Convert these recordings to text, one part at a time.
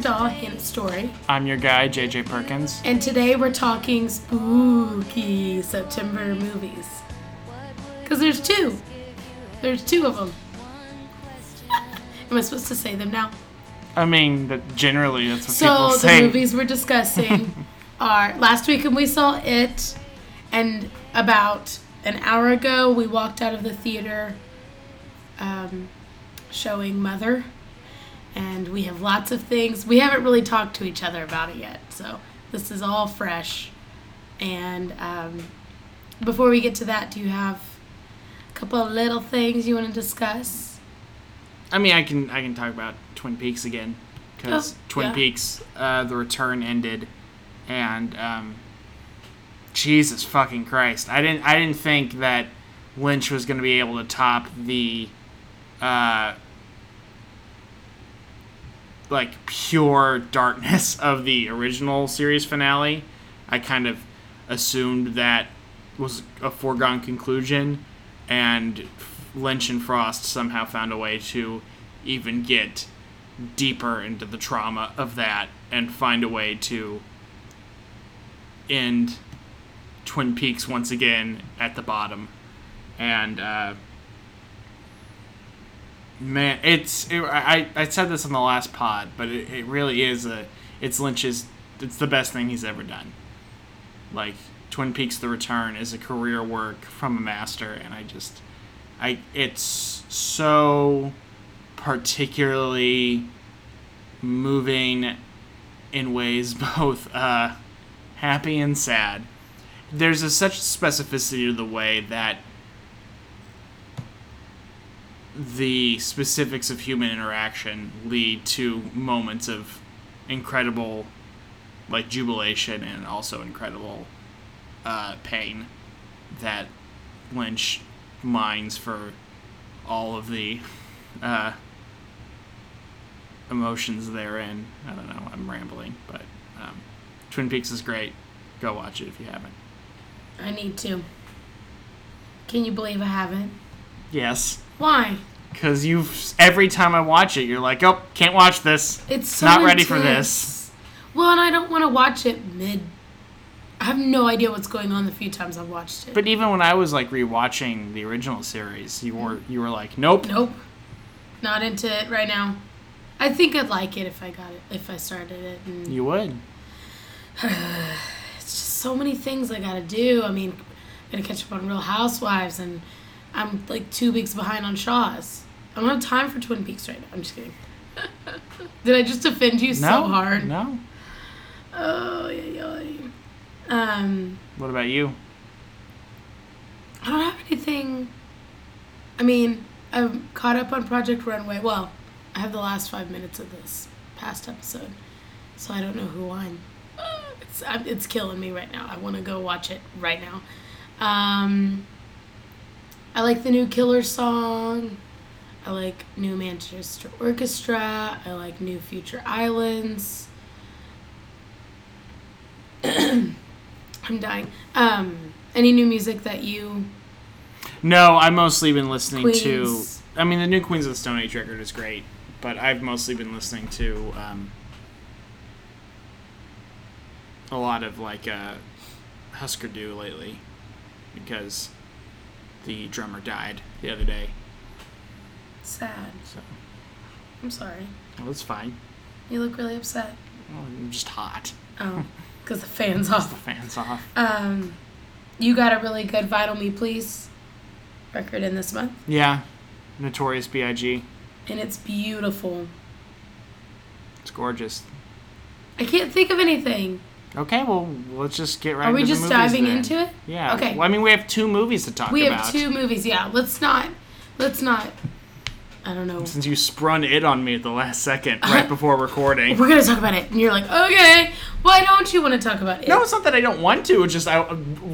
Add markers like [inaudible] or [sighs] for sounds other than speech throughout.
Doll, Hint Story, I'm your guy, JJ Perkins. and today we're talking spooky September movies. Because there's two. There's two of them. [laughs] Am I supposed to say them now? I mean, that generally that's what So people the movies we're discussing [laughs] are last weekend we saw it, and about an hour ago we walked out of the theater um, showing Mother, and we have lots of things. We haven't really talked to each other about it yet, so this is all fresh. And um, before we get to that, do you have a couple of little things you want to discuss? I mean, I can I can talk about Twin Peaks again because Oh, Twin yeah. Peaks, uh, the return ended, and um, Jesus fucking Christ, I didn't I didn't think that Lynch was going to be able to top the, uh, like pure darkness [laughs] of the original series finale. I kind of assumed that was a foregone conclusion, and Lynch and Frost somehow found a way to even get deeper into the trauma of that and find a way to end Twin Peaks once again at the bottom. And uh, man, it's it, I I said this in the last pod, but it, it really is a it's Lynch's it's the best thing he's ever done. Like Twin Peaks: The Return is a career work from a master, and I just I it's so particularly moving in ways [laughs] both uh, happy and sad. There's a, such specificity to the way that the specifics of human interaction lead to moments of incredible like jubilation and also incredible uh, pain that Lynch mines for all of the uh, emotions therein. I don't know. I'm rambling, but um, Twin Peaks is great. Go watch it if you haven't. I need to. Can you believe I haven't? Yes, Why? Because you've every time I watch it, you're like, oh, can't watch this. It's so Not ready for this. Well, and I don't want to watch it mid. I have no idea what's going on the few times I've watched it. But even when I was like rewatching the original series, you were mm-hmm. you were like, nope. nope, not into it right now. I think I'd like it if I got it, if I started it. And You would. [sighs] it's just so many things I gotta do. I mean, I'm gonna catch up on Real Housewives, and I'm like two weeks behind on Shaw's. I don't have time for Twin Peaks right now. I'm just kidding. [laughs] Did I just offend you No. so hard? No. Oh, yeah, yeah. Um. What about you? I don't have anything. I mean, I'm caught up on Project Runway. Well, I have the last five minutes of this past episode, so I don't know who won. [gasps] It's I'm- it's killing me right now. I want to go watch it right now. Um, I like the new Killer song. I like new Manchester Orchestra. I like new Future Islands. [clears throat] I'm dying. Um, any new music that you No, I've mostly been listening Queens. to. I mean, the new Queens of the Stone Age record is great, but I've mostly been listening to um, a lot of like uh, Husker Du lately because the drummer died the other day. sad? So, I'm sorry. well, it's fine. You look really upset. Well, I'm just hot. Oh, [laughs] because the fan's off. The fans off. Um, you got a really good Vital Me Please record in this month, Yeah, Notorious B.I.G. and it's beautiful. It's gorgeous. I can't think of anything. Okay, well, let's just get right into it. Are we into just diving then. into it? Yeah. Okay. Well, I mean, we have two movies to talk about. We about. have two movies. Yeah, let's not. Let's not. I don't know. Since you sprung it on me at the last second, [laughs] right before recording. We're gonna talk about it, and you're like, okay. Why don't you want to talk about it? No, it's not that I don't want to. It's just I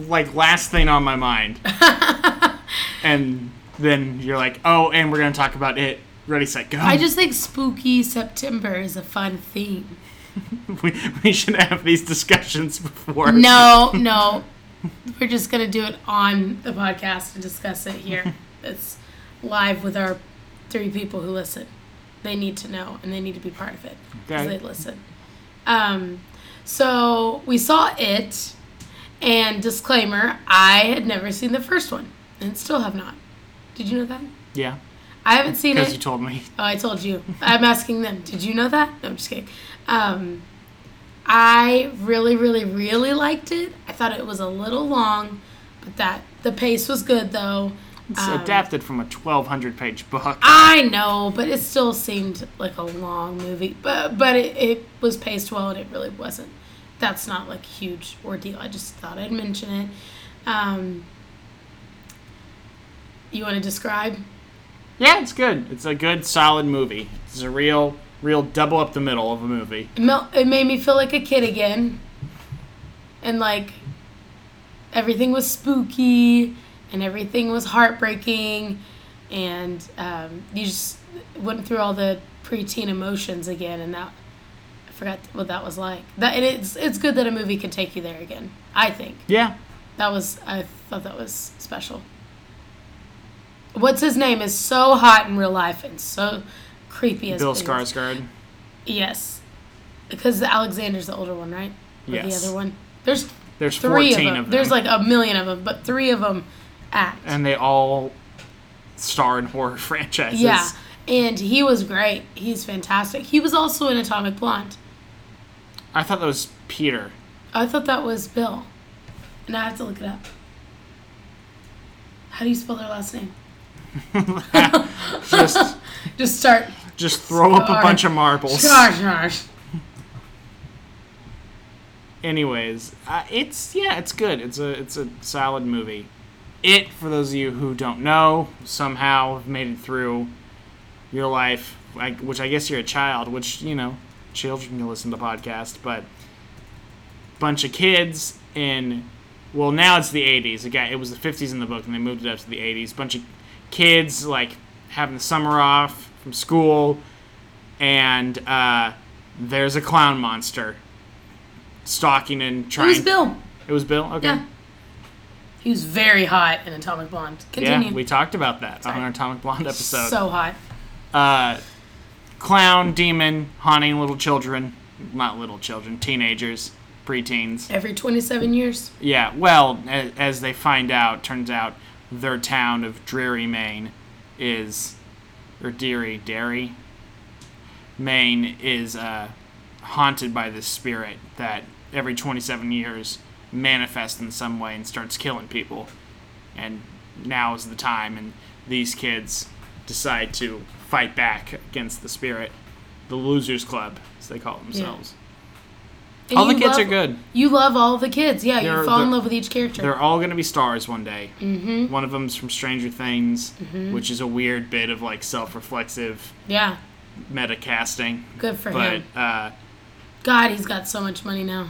like last thing on my mind, [laughs] and then you're like, oh, and we're gonna talk about it. Ready, set, go. I just think spooky September is a fun theme. [laughs] we, we should have these discussions before. No, no. We're just gonna do it on the podcast and discuss it here. [laughs] It's live with our three people who listen. they need to know and they need to be part of it because Okay. they listen. Um, so we saw it, and disclaimer: I had never seen the first one, and still have not. Did you know that? Yeah, I haven't seen it. because you told me. Oh, I told you. I'm asking them. Did you know that? No, I'm just kidding. Um, I really, really, really liked it. I thought it was a little long, but that the pace was good though. It's Um, adapted from a 1,200 page book. I know, but it still seemed like a long movie. But but it, it was paced well, and it really wasn't. That's not like a huge ordeal. I just thought I'd mention it. Um, you want to describe? Yeah, it's good. It's a good, solid movie. It's a real, real double up the middle of a movie. It, it made me feel like a kid again. And like everything was spooky and everything was heartbreaking and um, you just went through all the preteen emotions again and that I forgot what that was like. That and it's it's good that a movie can take you there again. I think. Yeah, That was I thought that was special. What's his name is so hot in real life and so creepy as Bill. Skarsgård. Yes. Because Alexander's the older one, right? Or Yes. the other one. There's There's three 14 of them. of them. There's like a million of them, but three of them act. and they all star in horror [laughs] franchises. yeah. And he was great. He's fantastic. He was also in Atomic Blonde. I thought that was Peter. I thought that was Bill. And I have to look it up. How do you spell their last name? [laughs] [laughs] Just, Just start. Just throw up a bunch of marbles. [laughs] Gosh, gosh. Anyways, uh, it's yeah, it's good. It's a it's a solid movie. It, for those of you who don't know, somehow made it through your life, like, which I guess you're a child, which you know, children can listen to podcasts, but bunch of kids in well now it's the 80s again it was the 50s in the book and they moved it up to the 80s bunch of kids like having the summer off from school and uh, there's a clown monster stalking and It trying was Bill. it was bill okay Yeah. He was very hot in Atomic Blonde. Continue. Yeah, we talked about that Sorry. on our atomic blonde episode So hot. uh, clown demon haunting little children not little children teenagers preteens Every 27 years. Yeah, well, as, as they find out, turns out their town of Dreary, Maine is, or Deary, Derry, Maine is uh, haunted by this spirit that every 27 years manifests in some way and starts killing people. And now is the time, and these kids decide to fight back against the spirit. The Losers Club, as they call themselves. And All the kids love- are good. You love all the kids. Yeah, They're- you fall in love with each character. They're all going to be stars one day. mm-hmm. One of them's from Stranger Things, which is a weird bit of like self-reflexive Yeah, meta casting. good for But him. uh, God, he's got so much money now.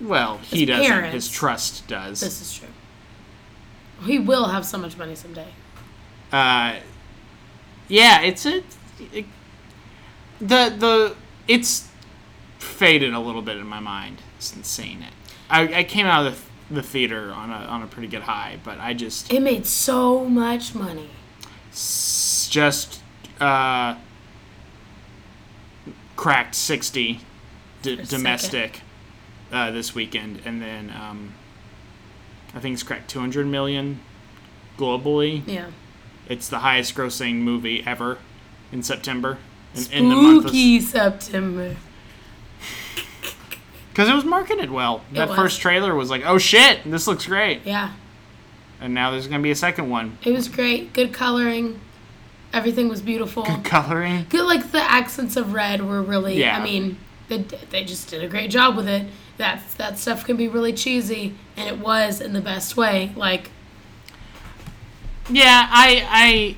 well, he doesn't. parents. His trust does. This is true. He will have so much money someday. Uh, yeah, it's a it, the the it's faded a little bit in my mind since seeing it. I, I came out of the, the theater on a on a pretty good high, but I just It made so much money. s- just uh, cracked 60 d- For a second. domestic uh, this weekend and then um, i think it's cracked 200 million globally Yeah. it's the highest grossing movie ever in september in, in the month of Spooky September. Because it was marketed well that was. first trailer was like oh shit this looks great Yeah, and now there's gonna be a second one it was great. Good coloring. Everything was beautiful. good coloring Good, like the accents of red were really. Yeah. I mean, they, they just did a great job with it. That that stuff can be really cheesy, and it was in the best way. Like Yeah, I I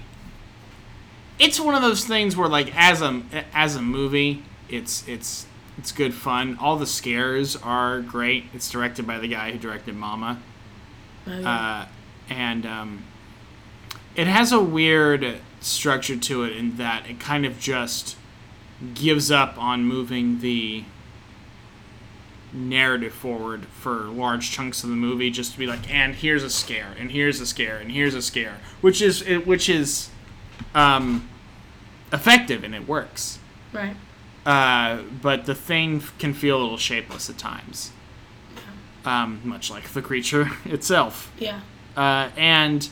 it's one of those things where like as a as a movie, it's it's it's good fun. All the scares are great. It's directed by the guy who directed Mama. uh, Uh, and um, it has a weird structure to it in that it kind of just gives up on moving the narrative forward for large chunks of the movie just to be like and here's a scare and here's a scare and here's a scare which is it- which is um effective and it works. Right. Uh, but the thing can feel a little shapeless at times, um, much like the creature [laughs] itself. Yeah. Uh, and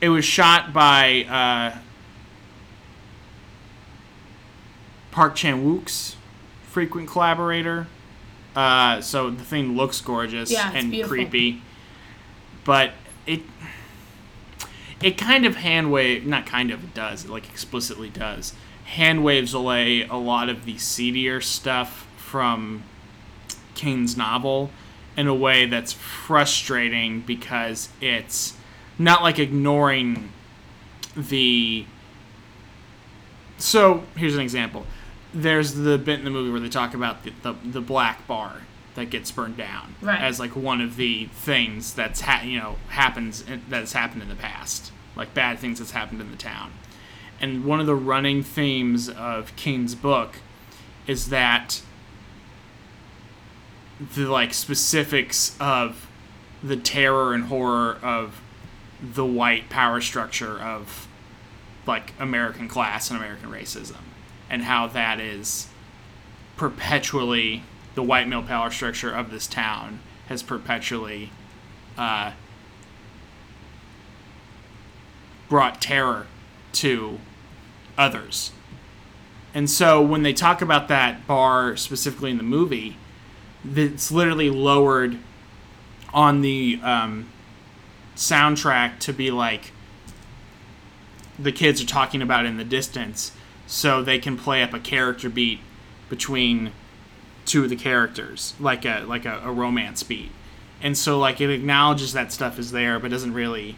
it was shot by uh, Park Chan Wook's frequent collaborator. Uh, so the thing looks gorgeous Yeah, and beautiful. creepy, but it it kind of hand wave not kind of it does it like explicitly does hand waves away a lot of the seedier stuff from King's novel in a way that's frustrating because it's not like ignoring the so here's an example there's the bit in the movie where they talk about the, the, the black bar that gets burned down Right. as like one of the things that's ha- you know happens that's happened in the past like bad things that's happened in the town and one of the running themes of King's book is that the like specifics of the terror and horror of the white power structure of like American class and American racism and how that is perpetually the white male power structure of this town has perpetually uh, brought terror to others. And so when they talk about that bar specifically in the movie, it's literally lowered on the um, soundtrack to be like the kids are talking about in the distance so they can play up a character beat between two of the characters like a like a, a romance beat and so like it acknowledges that stuff is there but doesn't really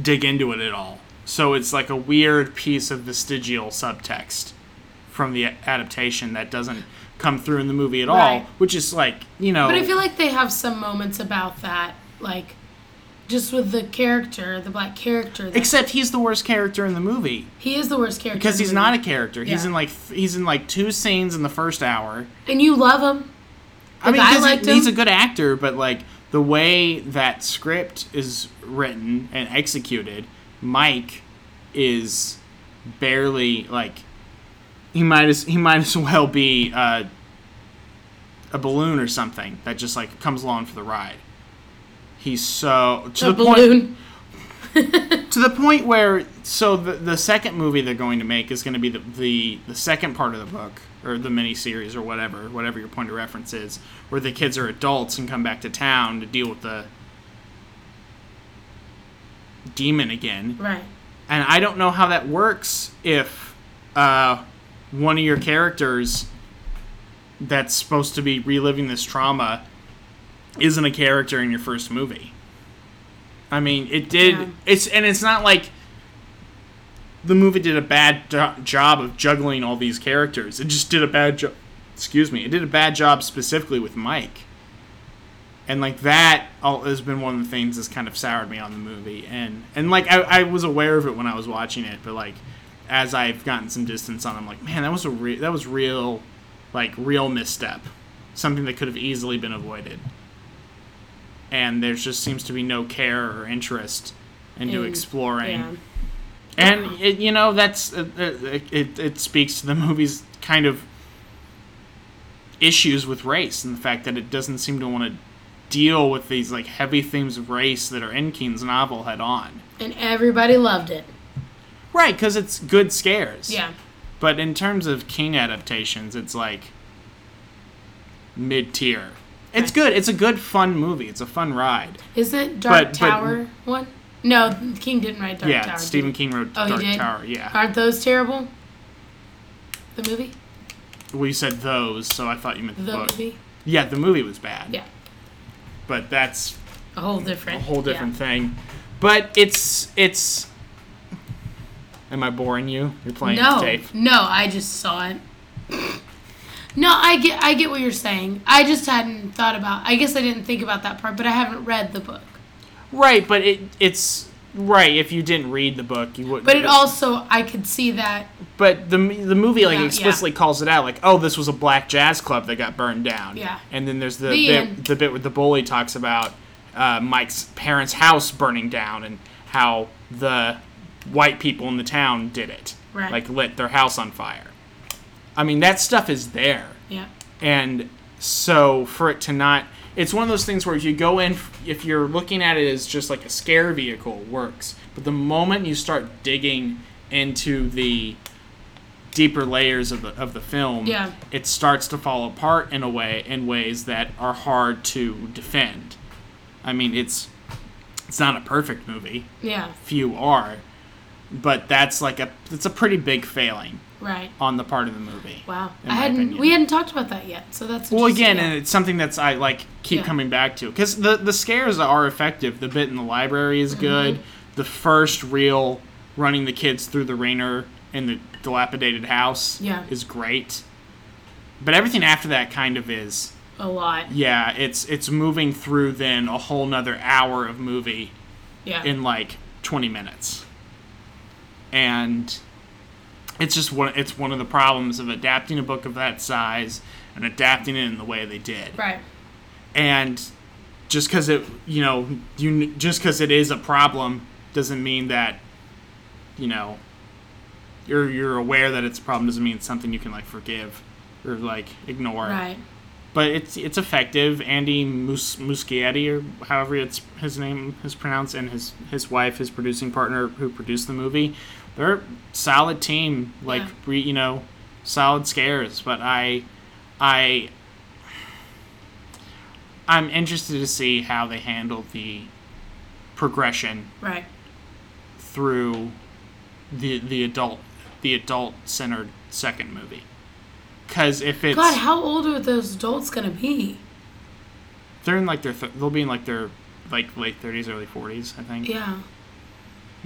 dig into it at all. So it's like a weird piece of vestigial subtext from the adaptation that doesn't come through in the movie at all, which is like you know But I feel like they have some moments about that, like just with the character, the black character. That except he's the worst character in the movie. He is the worst character because in the he's not a character. He's in like he's in like two scenes in the first hour. And you love him. I mean, I 'cause he- liked he's a good actor, but like the way that script is written and executed, Mike is barely like he might as he might as well be uh, a balloon or something that just like comes along for the ride. He's so to A the point balloon. [laughs] to the point where so the the second movie they're going to make is going to be the, the the second part of the book or the mini series or whatever whatever your point of reference is where the kids are adults and come back to town to deal with the demon again Right. and I don't know how that works if uh, one of your characters that's supposed to be reliving this trauma isn't a character in your first movie. I mean, it did. Yeah. It's and it's not like the movie did a bad jo- job of juggling all these characters. It just did a bad job. Excuse me. It did a bad job specifically with Mike. And like that all, has been one of the things that's kind of soured me on the movie. And and like I, I was aware of it when I was watching it, but like as I've gotten some distance on, it, I'm like, man, that was a re- that was real, like real misstep, something that could have easily been avoided. And there just seems to be no care or interest into In- exploring Yeah. And it, you know that's uh, uh, it, it speaks to the movie's kind of issues with race and the fact that it doesn't seem to want to deal with these like heavy themes of race that are in King's novel head on. And everybody loved it. Right, because it's good scares. Yeah. But in terms of King adaptations, it's like mid tier. It's good. It's a good fun movie. It's a fun ride. Is it Dark But- but- Tower one? No, King didn't write Dark yeah, Tower. did Stephen he? King wrote Oh, Dark? Tower. Yeah. Aren't those terrible? The movie? Well, you said those, so I thought you meant the, The book. movie? Yeah, the movie was bad. Yeah. But that's A whole different. a whole different yeah. thing. But it's it's. Am I boring you? You're playing No, the tape. no, I just saw it. No, I get, I get what you're saying. I just hadn't thought about. I guess I didn't think about that part, but I haven't read the book. Right, but it it's right. If you didn't read the book, you wouldn't. But it also, I could see that. But the the movie like Yeah, explicitly calls it out, like, oh, this was a black jazz club that got burned down. Yeah. And then there's the The bit the bit where the bully talks about uh, Mike's parents' house burning down and how the white people in the town did it. Right. Like lit their house on fire. I mean, that stuff is there. Yeah. And so for it to not it's one of those things where if you go in if you're looking at it as just like a scare vehicle works. But the moment you start digging into the deeper layers of the of the film Yeah. it starts to fall apart in a way in ways that are hard to defend. I mean it's it's not a perfect movie. Yeah. few are. But that's like a it's a pretty big failing Right. on the part of the movie Wow. I hadn't. opinion. We hadn't talked about that yet, so that's Well, again, and it's something that's I like keep Yeah. coming back to because the the scares are effective. The bit in the library is Mm-hmm. good. The first real running the kids through the Rainer in the dilapidated house Yeah. is great. But everything after that kind of is a lot. yeah, it's it's moving through then a whole nother hour of movie Yeah. in like 20 minutes. And it's just one it's one of the problems of adapting a book of that size and adapting it in the way they did. right. And just cuz it, you know, you just cuz it is a problem doesn't mean that you know you're you're aware that it's a problem doesn't mean it's something you can like forgive or like ignore Right. but it's it's effective. Andy Mus- Muschietti, or however it's his name is pronounced, and his his wife, his producing partner, who produced the movie, they're a solid team. Like Yeah. you know, solid scares. But I, I, I'm interested to see how they handle the progression Right. through the the adult the adult centered second movie. Because if it's God, how old are those adults gonna be? They're in like their th- they'll be in like their like late thirties, early forties. I think Yeah,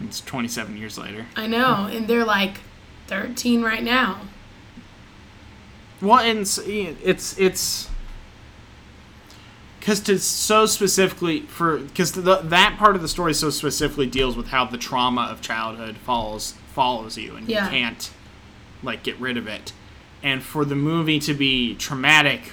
it's twenty seven years later. I know, and they're like thirteen right now. Well, and it's it's because to so specifically for because that part of the story so specifically deals with how the trauma of childhood follows follows you and Yeah. you can't like get rid of it. And for the movie to be traumatic,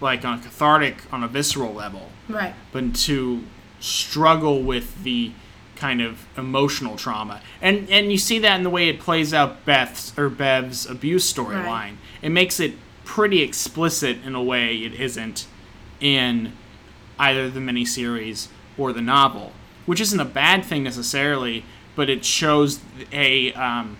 like on a cathartic, on a visceral level, Right. but to struggle with the kind of emotional trauma. And and you see that in the way it plays out Beth's or Bev's abuse storyline. Right. It makes it pretty explicit in a way it isn't in either the miniseries or the novel, which isn't a bad thing necessarily, but it shows a um,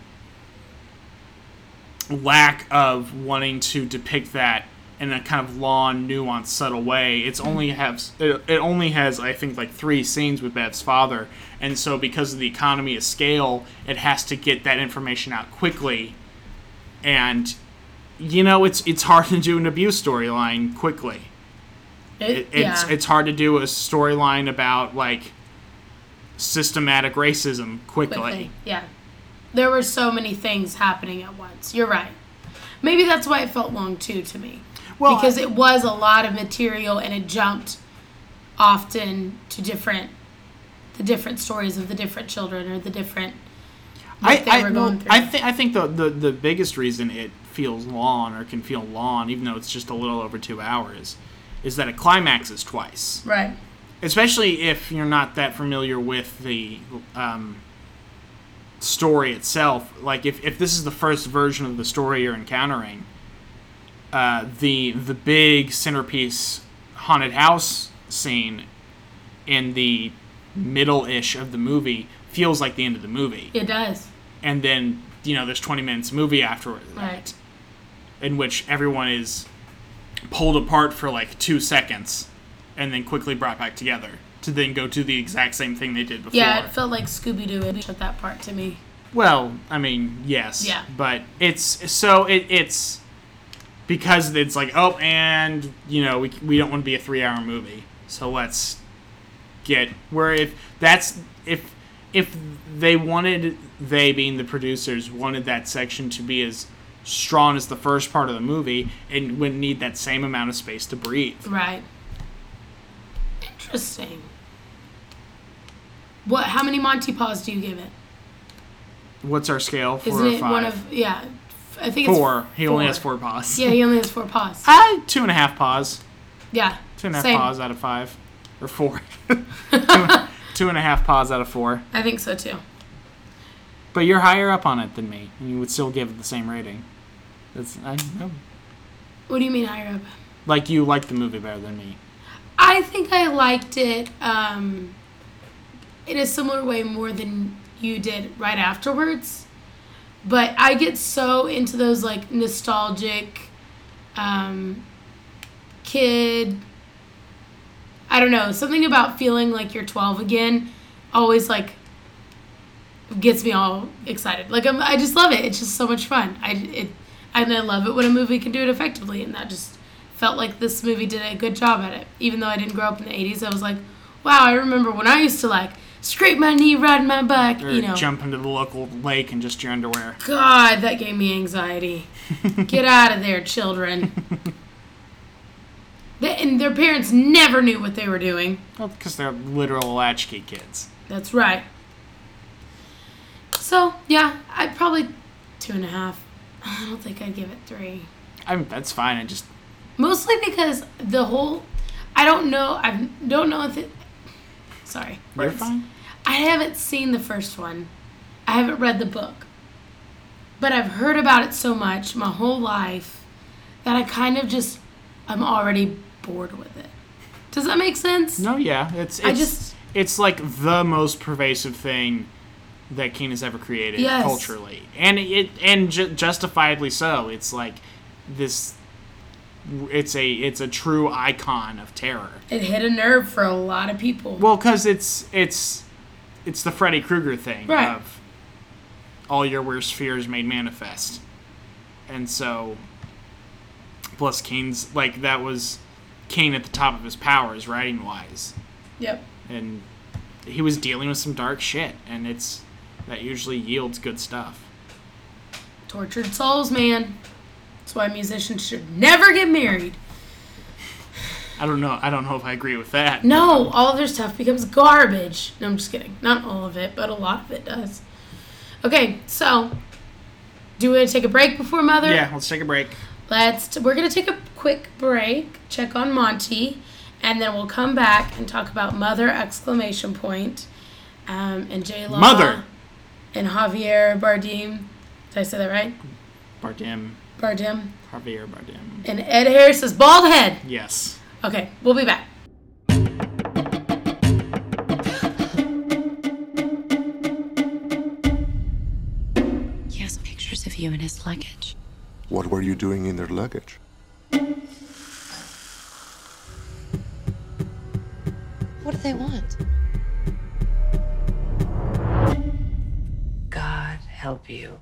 lack of wanting to depict that in a kind of long, nuanced, subtle way. It's only has it, it only has I think like three scenes with Bev's father, and so because of the economy of scale, it has to get that information out quickly, and you know it's it's hard to do an abuse storyline quickly. It, It, it's yeah. it's hard to do a storyline about like systematic racism quickly. quickly. Yeah. There were so many things happening at once. You're right. Maybe that's why it felt long too to me. Well, because it was a lot of material and it jumped often to different the different stories of the different children or the different I, they I, were well, going through. I think I think the, the the biggest reason it feels long or can feel long, even though it's just a little over two hours, is that it climaxes twice. right. Especially if you're not that familiar with the um, story itself. Like if, if this is the first version of the story you're encountering, uh, the the big centerpiece haunted house scene in the middle ish of the movie feels like the end of the movie It does. and then you know there's 20 minutes movie after that Right. in which everyone is pulled apart for like two seconds and then quickly brought back together to then go do the exact same thing they did before Yeah, it felt like Scooby Doo at that part to me. well i mean yes Yeah. but it's so it, it's because it's like oh and you know we, we don't want to be a three hour movie so let's get where if that's if if they wanted they being the producers wanted that section to be as strong as the first part of the movie it would need that same amount of space to breathe Right. Interesting. What? How many Monty Paws do you give it? what's our scale four Isn't it five one of yeah? I think four it's he only has four paws Yeah, he only has four paws. ah, two and a half paws Yeah. two and a half Same. paws out of five or four, [laughs] two and a half paws out of four I think so too. But you're higher up on it than me, and you would still give it the same rating. That's I know. What do you mean higher up? Like you like the movie better than me. I think I liked it um, in a similar way more than you did right afterwards. But I get so into those like nostalgic um, kid. I don't know something about feeling like you're 12 again. Always like gets me all excited. Like I'm, I just love it. It's just so much fun. I it, and I love it when a movie can do it effectively, and that just felt like this movie did a good job at it. Even though I didn't grow up in the 80s, I was like, wow, I remember when I used to like scrape my knee, ride my bike, Or you know. jump into the local lake and just your underwear. God, that gave me anxiety. [laughs] Get out of there, children. They, and their parents never knew what they were doing. Well, because they're literal latchkey kids. That's right. So, yeah, I'd probably two and a half. [laughs] I don't think I'd give it three. I mean, that's fine. I just Mostly because the whole, I don't know, I don't know if it, sorry. you're fine. I haven't seen the first one. I haven't read the book. But I've heard about it so much my whole life that I kind of just, I'm already bored with it. Does that make sense? No, yeah, it's it's I just- it's like the most pervasive thing that King has ever created Yes. culturally, and it and ju- justifiably so. It's like this. It's a it's a true icon of terror. It hit a nerve for a lot of people. Well, because it's it's it's the Freddy Krueger thing Right. of all your worst fears made manifest, and so plus King's like that was King at the top of his powers writing wise, yep. and he was dealing with some dark shit, and it's that usually yields good stuff. Tortured souls, man. That's why musicians should never get married. I don't know. I don't know if I agree with that. No, all of their stuff becomes garbage. No, I'm just kidding. Not all of it, but a lot of it does. Okay, so do we want to take a break before Mother? Yeah, let's take a break. Let's. We're gonna take a quick break, check on Monty, and then we'll come back and talk about Mother! Exclamation point, um, and J Law. Mother! And Javier Bardem. Did I say that right? Bardem, Bardem. Javier Bardem. And Ed Harris's bald head. Yes. Okay, we'll be back. He has pictures of you in his luggage. What were you doing in their luggage? What do they want? God help you.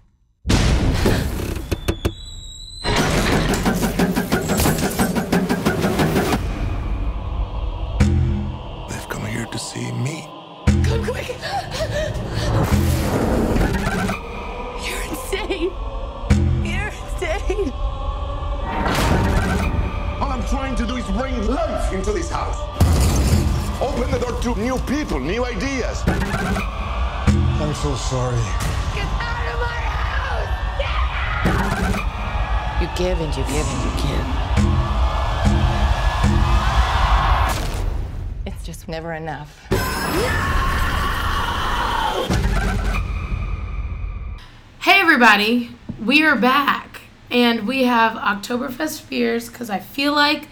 Open to new people, new ideas. I'm so sorry. Get out of my house! You give and you give and you give. It's just never enough. Hey everybody, we are back, and we have Oktoberfest fears because I feel like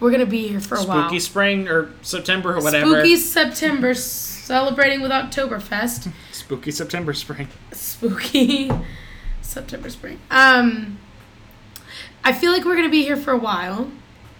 we're gonna be here for a while. Spooky spring or September or whatever. Spooky September, celebrating with Oktoberfest. Spooky September spring. Spooky [laughs] September, spring. Um, I feel like we're gonna be here for a while,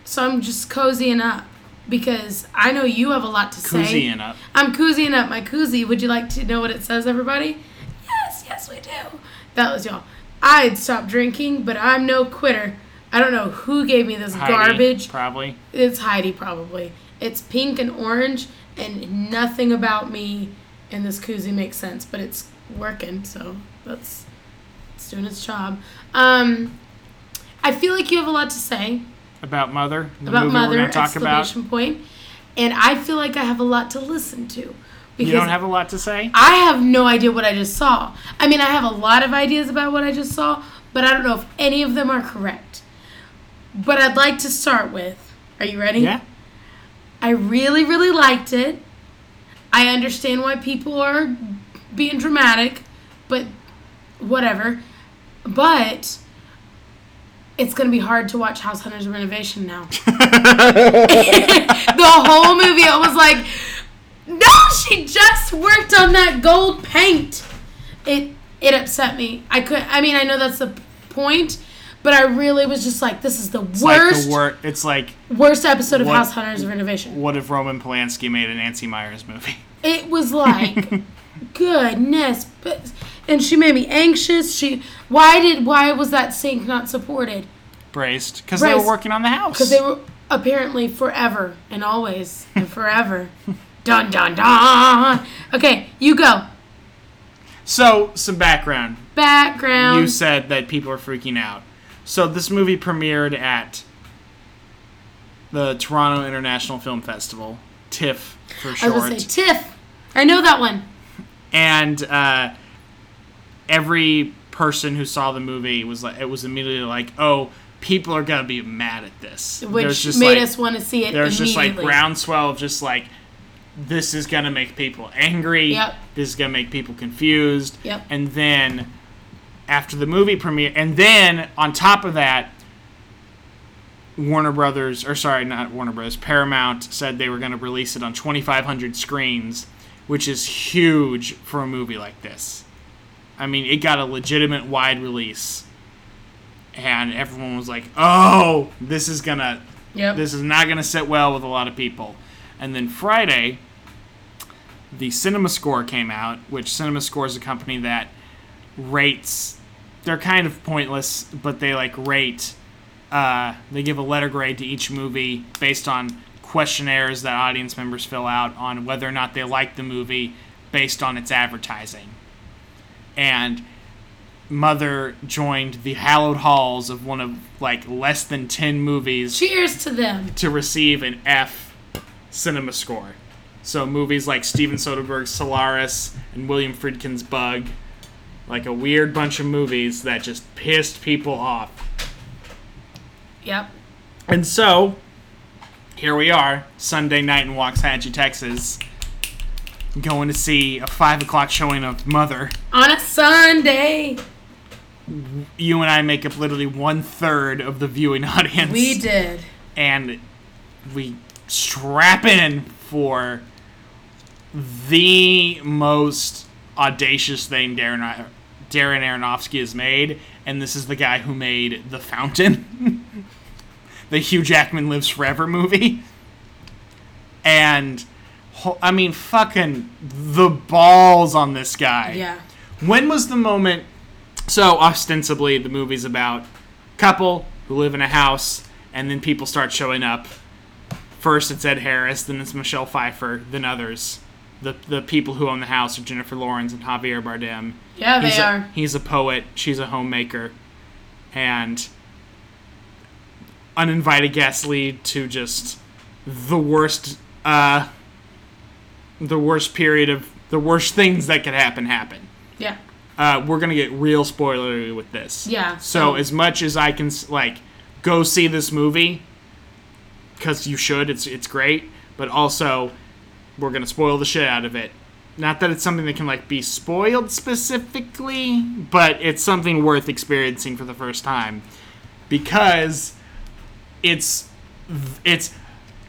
so I'm just cozying up because I know you have a lot to say. Koozying up. I'm cozying up my koozie. Would you like to know what it says, everybody? Yes, yes, we do. That was y'all. I'd stop drinking, but I'm no quitter. I don't know who gave me this Heidi, garbage. Probably. It's Heidi, probably. It's pink and orange, and nothing about me in this koozie makes sense, but it's working, so that's it's doing its job. Um, I feel like you have a lot to say About Mother. The about Mother! to about. exclamation point, and I feel like I have a lot to listen to. You don't have a lot to say? I have no idea what I just saw. I mean, I have a lot of ideas about what I just saw, but I don't know if any of them are correct. But I'd like to start with. Are you ready? Yeah. I really, really liked it. I understand why people are being dramatic, but whatever. But it's gonna be hard to watch House Hunters renovation now. [laughs] [laughs] the whole movie, I was like, no, she just worked on that gold paint. It it upset me. I could. I mean, I know that's the point, but I really was just like, this is the It's like worst the wor- It's like worst episode of What- House Hunters of renovation. what if Roman Polanski made a Nancy Meyers movie? It was like, [laughs] goodness, but and she made me anxious. She why did why was that sink not supported? Braced because they were working on the house. Because they were apparently forever and always and forever. [laughs] dun dun dun. Okay, you go. So some background. Background. you said that people are freaking out. So this movie premiered at the Toronto International Film Festival, TIFF for I was short, say Tiff. I know that one. and uh, every person who saw the movie was like, it was immediately like, oh, people are gonna be mad at this, Which just made like- us want to see it There's just like groundswell of just like this is gonna make people angry. Yep. This is gonna make people confused. Yep. And then after the movie premiere, and then on top of that, Warner Brothers, or sorry, not Warner Brothers, Paramount said they were gonna release it on 2,500 screens, which is huge for a movie like this. I mean, it got a legitimate wide release. And everyone was like, "Oh, this is gonna Yep. this is not going to sit well with a lot of people. And then Friday, the Cinema Score came out, which Cinema Score is a company that rates. They're kind of pointless, but they like rate. Uh, they give a letter grade to each movie based on questionnaires that audience members fill out on whether or not they like the movie based on its advertising. And Mother joined the hallowed halls of one of like less than 10 movies Cheers to them. to receive an F cinema score. So movies like Steven Soderbergh's Solaris and William Friedkin's Bug, like a weird bunch of movies that just pissed people off. Yep. And so, here we are, Sunday night in Waxahachie, Texas, going to see a 5 o'clock showing of Mother. On a Sunday. You and I make up literally one third of the viewing [laughs] audience. We did. and we strap in for the most audacious thing Darren Darren Aronofsky has made, and this is the guy who made The Fountain, [laughs] the Hugh Jackman Lives Forever movie, and I mean, fucking the balls on this guy. Yeah. When was the moment? So ostensibly, the movie's about a couple who live in a house, and then people start showing up. First, it's Ed Harris, then it's Michelle Pfeiffer, then others. The the people who own the house are Jennifer Lawrence and Javier Bardem. Yeah, they he's a, are. He's a poet. She's a homemaker, and uninvited guests lead to just the worst. Uh, the worst period of the worst things that could happen happen Yeah. uh, we're gonna get real spoilery with this. Yeah, So so- as much as I can like go see this movie, because you should, it's it's great. But also, we're gonna spoil the shit out of it. Not that it's something that can like be spoiled specifically, but it's something worth experiencing for the first time because it's it's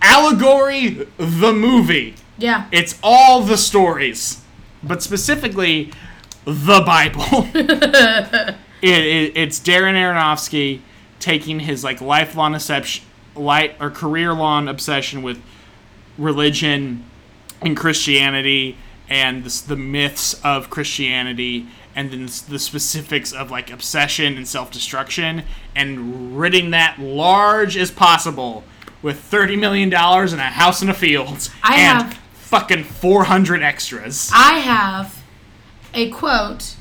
allegory the movie. Yeah. It's all the stories, but specifically the Bible. [laughs] it, it, it's Darren Aronofsky taking his like lifelong obsession, light or career long obsession with religion and Christianity and the, the myths of Christianity and then the specifics of like obsession and self destruction and ridding that large as possible with thirty million dollars and a house in a field I and have- fucking four hundred extras. I have a quote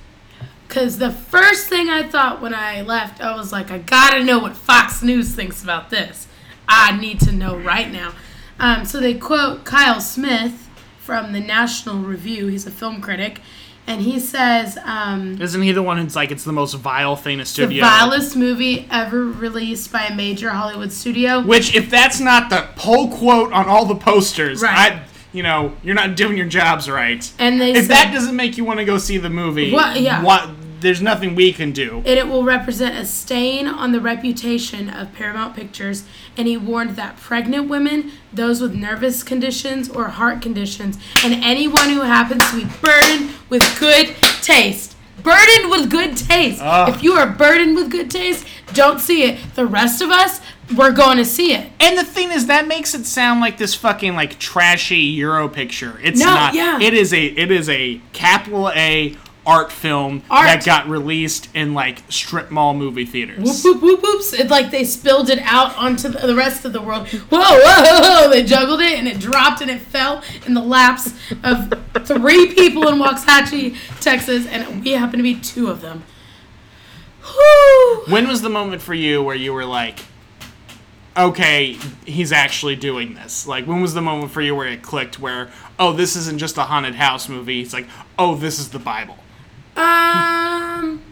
because the first thing I thought when I left, I was like, I gotta know what Fox News thinks about this. I need to know right now. Um, so they quote Kyle Smith from the National Review. He's a film critic, and he says, um, Isn't he the one who's like it's the most vile thing a studio, "The vilest movie ever released by a major Hollywood studio." Which, if that's not the pull quote on all the posters, Right. I, you know, you're not doing your jobs right. And they if said- that doesn't make you want to go see the movie, What- yeah. what? There's nothing we can do. and it will represent a stain on the reputation of Paramount Pictures. And he warned that pregnant women, those with nervous conditions or heart conditions, and anyone who happens to be burdened with good taste. Burdened with good taste. Ah. If you are burdened with good taste, don't see it. The rest of us, we're going to see it. And the thing is, that makes it sound like this fucking like trashy Euro picture. It's No, not. yeah. It is a it is a capital A art film Art. that got released in like strip mall movie theaters. Whoop, whoop, whoop, whoops. It's like they spilled it out onto the, the rest of the world. Whoa, whoa, whoa, whoa. They juggled it and it dropped and it fell in the laps of three people in Waxahachie, Texas, and we happen to be two of them. Whew. When was the moment for you where you were like, okay, he's actually doing this? Like, when was the moment for you where it clicked where, oh, this isn't just a haunted house movie? It's like, oh, this is the Bible. Um,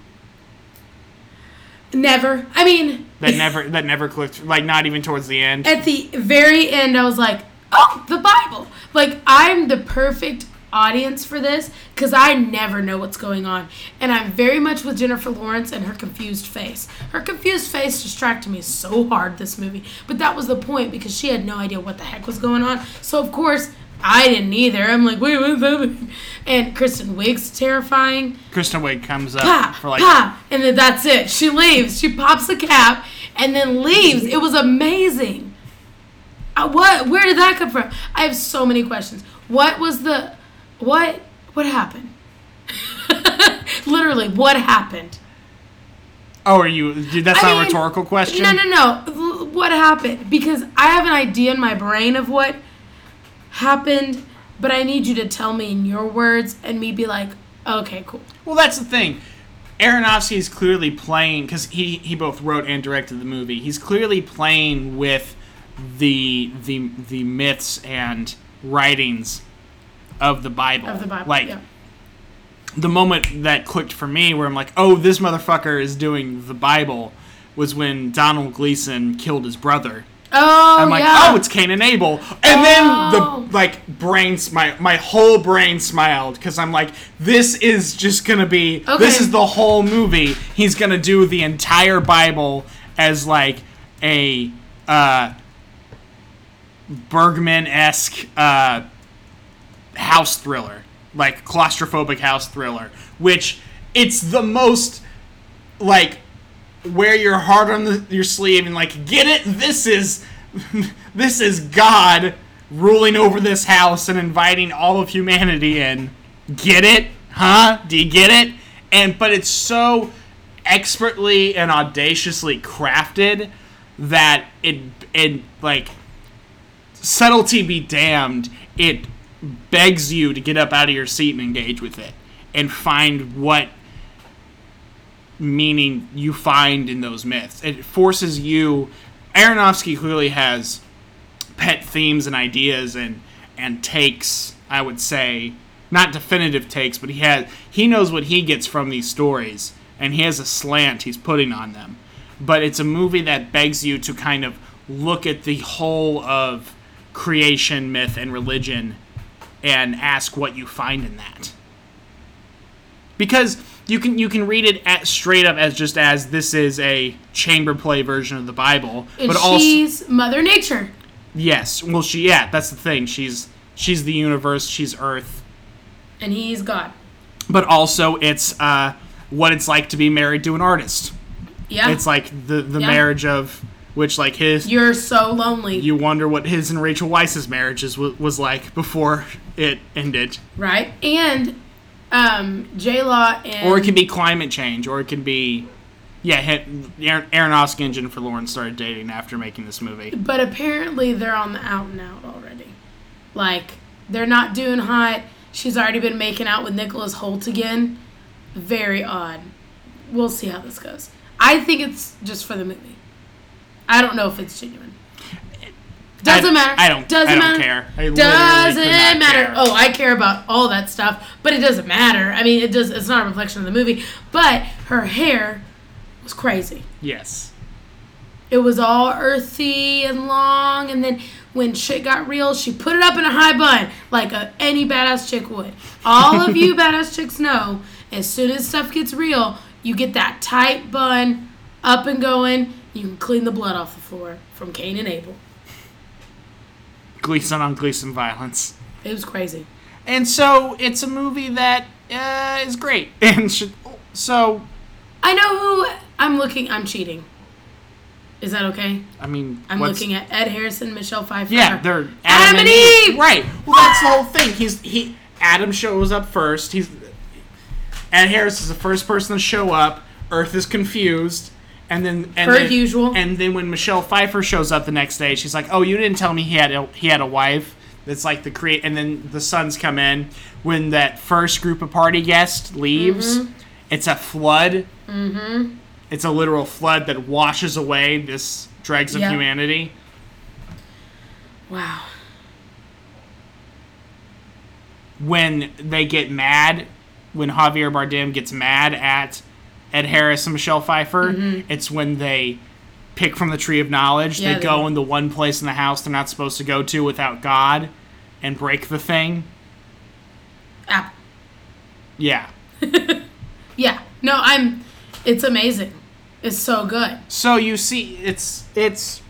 never. I mean, That never that never clicked. Like, not even towards the end. at the very end, I was like, oh, the Bible. Like, I'm the perfect audience for this because I never know what's going on. And I'm very much with Jennifer Lawrence and her confused face. Her confused face distracted me so hard this movie. But that was the point because she had no idea what the heck was going on. So, of course, I didn't either. I'm like, wait, what's happening? And Kristen Wiig's terrifying. Kristen Wiig comes up Pa, for like pa, and then that's it. She leaves. She pops the cap and then leaves. It was amazing. Uh, what? Where did that come from? I have so many questions. What was the? What? What happened? [laughs] Literally, what happened? Oh, are you? That's I not a rhetorical question. No, no, no. What happened? Because I have an idea in my brain of what happened, but I need you to tell me in your words and me be like, okay, cool. Well, that's the thing. Aronofsky is clearly playing because he he both wrote and directed the movie. He's clearly playing with the the the myths and writings of the Bible. Of the Bible. Like yeah. the moment that clicked for me, where I'm like, oh, this motherfucker is doing the Bible, was when Donald Gleeson killed his brother. Oh, I'm like, yeah. oh, it's Cain and Abel, and then Oh. the like brains, my my whole brain smiled because I'm like, this is just gonna be, this is the whole movie. He's gonna do the entire Bible as like a uh, Bergman esque uh, house thriller, like claustrophobic house thriller, which it's the most like wear your heart on the, your sleeve and like get it? This is [laughs] this is god ruling over this house and inviting all of humanity in. Get it? Huh? Do you get it? And but it's so expertly and audaciously crafted that it it like subtlety be damned it begs you to get up out of your seat and engage with it and find what meaning you find in those myths. It forces you. Aronofsky clearly has pet themes and ideas and and takes. I would say not definitive takes, but he has he knows what he gets from these stories, and he has a slant he's putting on them. But it's a movie that begs you to kind of look at the whole of creation, myth, and religion, and ask what you find in that because you can you can read it at, straight up as just as this is a chamber play version of the Bible, And but also she's Mother Nature. yes, well she yeah that's the thing she's she's the universe she's Earth, And he's God. but also it's uh, what it's like to be married to an artist. Yeah. It's like the the Yeah. marriage of which like his You're so lonely. you wonder what his and Rachel Weisz's marriages was, was like before it ended, right? And um, J Law and. or it can be climate change, or it can be. Yeah, hit, Aaron, Aronofsky and Jennifer Lawrence started dating after making this movie. But apparently they're on the out and out already. Like, they're not doing hot. She's already been making out with Nicholas Hoult again. Very odd. We'll see how this goes. I think it's just for the movie. I don't know if it's genuine. Doesn't I- matter. I don't- Doesn't I don't matter. care. I doesn't matter. care. Oh, I care about all that stuff, but it doesn't matter. I mean, it does. It's not a reflection of the movie. But her hair was crazy. Yes. It was all earthy and long, and then when shit got real, she put it up in a high bun like a, any badass chick would. All of you [laughs] badass chicks know, as soon as stuff gets real, you get that tight bun up and going. You can clean the blood off the floor from Cain and Abel. Gleeson on Gleeson violence. It was crazy. And so it's a movie that uh, is great. [laughs] And should, so, I know who I'm looking. I'm cheating. Is that okay? I mean, I'm looking at Ed Harrison, Michelle Pfeiffer. Yeah, they're Adam and Eve! Right. Well, that's the whole thing. He's he. Adam shows up first. He's Ed Harris is the first person to show up. Earth is confused, and then and Per then, usual. And then when Michelle Pfeiffer shows up the next day, she's like, "Oh, you didn't tell me he had a, he had a wife." That's like the create, and then the sons come in when that first group of party guests leaves. Mm-hmm. It's a flood. Mm-hmm. It's a literal flood that washes away this dregs of Yeah. humanity. Wow. when they get mad, when Javier Bardem gets mad at Ed Harris and Michelle Pfeiffer, it's when they pick from the tree of knowledge. Mm-hmm. Yeah, they they go do. in the one place in the house they're not supposed to go to without God and break the thing. Apple. Yeah. [laughs] Yeah. No, I'm. It's amazing. It's so good. So you see, it's it's.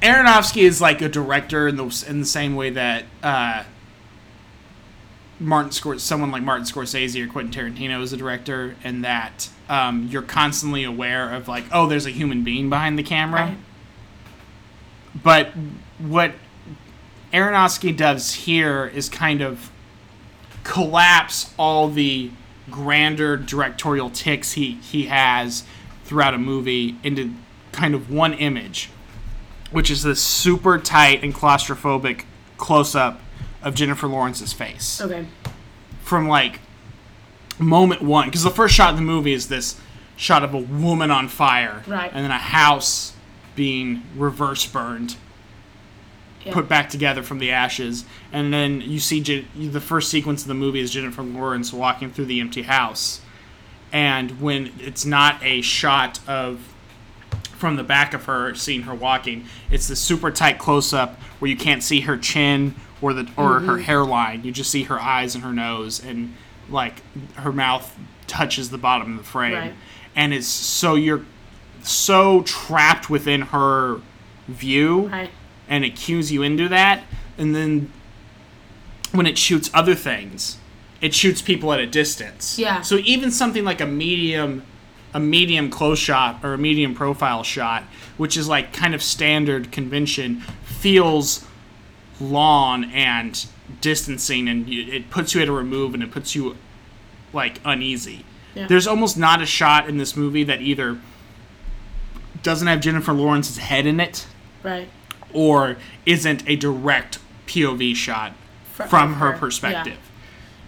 Aronofsky is like a director in the in the same way that uh, Martin Scor- someone like Martin Scorsese or Quentin Tarantino is a director, and that um, you're constantly aware of like, oh, there's a human being behind the camera. Right. But what Aronofsky does here is kind of collapse all the grander directorial ticks he, he has throughout a movie into kind of one image, which is this super tight and claustrophobic close up of Jennifer Lawrence's face Okay. from like moment one because the first shot of the movie is this shot of a woman on fire Right. and then a house being reverse burned Yeah. put back together from the ashes and then you see Je- the first sequence of the movie is jennifer lawrence walking through the empty house and when it's not a shot of from the back of her seeing her walking it's the super tight close up where you can't see her chin or the or her mm-hmm. hairline you just see her eyes and her nose and like her mouth touches the bottom of the frame Right. and it's so you're so trapped within her view Right. and it cues you into that and then when it shoots other things it shoots people at a distance Yeah. so even something like a medium a medium close shot or a medium profile shot which is like kind of standard convention feels long and distancing and it puts you at a remove and it puts you like uneasy Yeah. there's almost not a shot in this movie that either doesn't have jennifer lawrence's head in it Right. or isn't a direct POV shot Fr- from her her, perspective.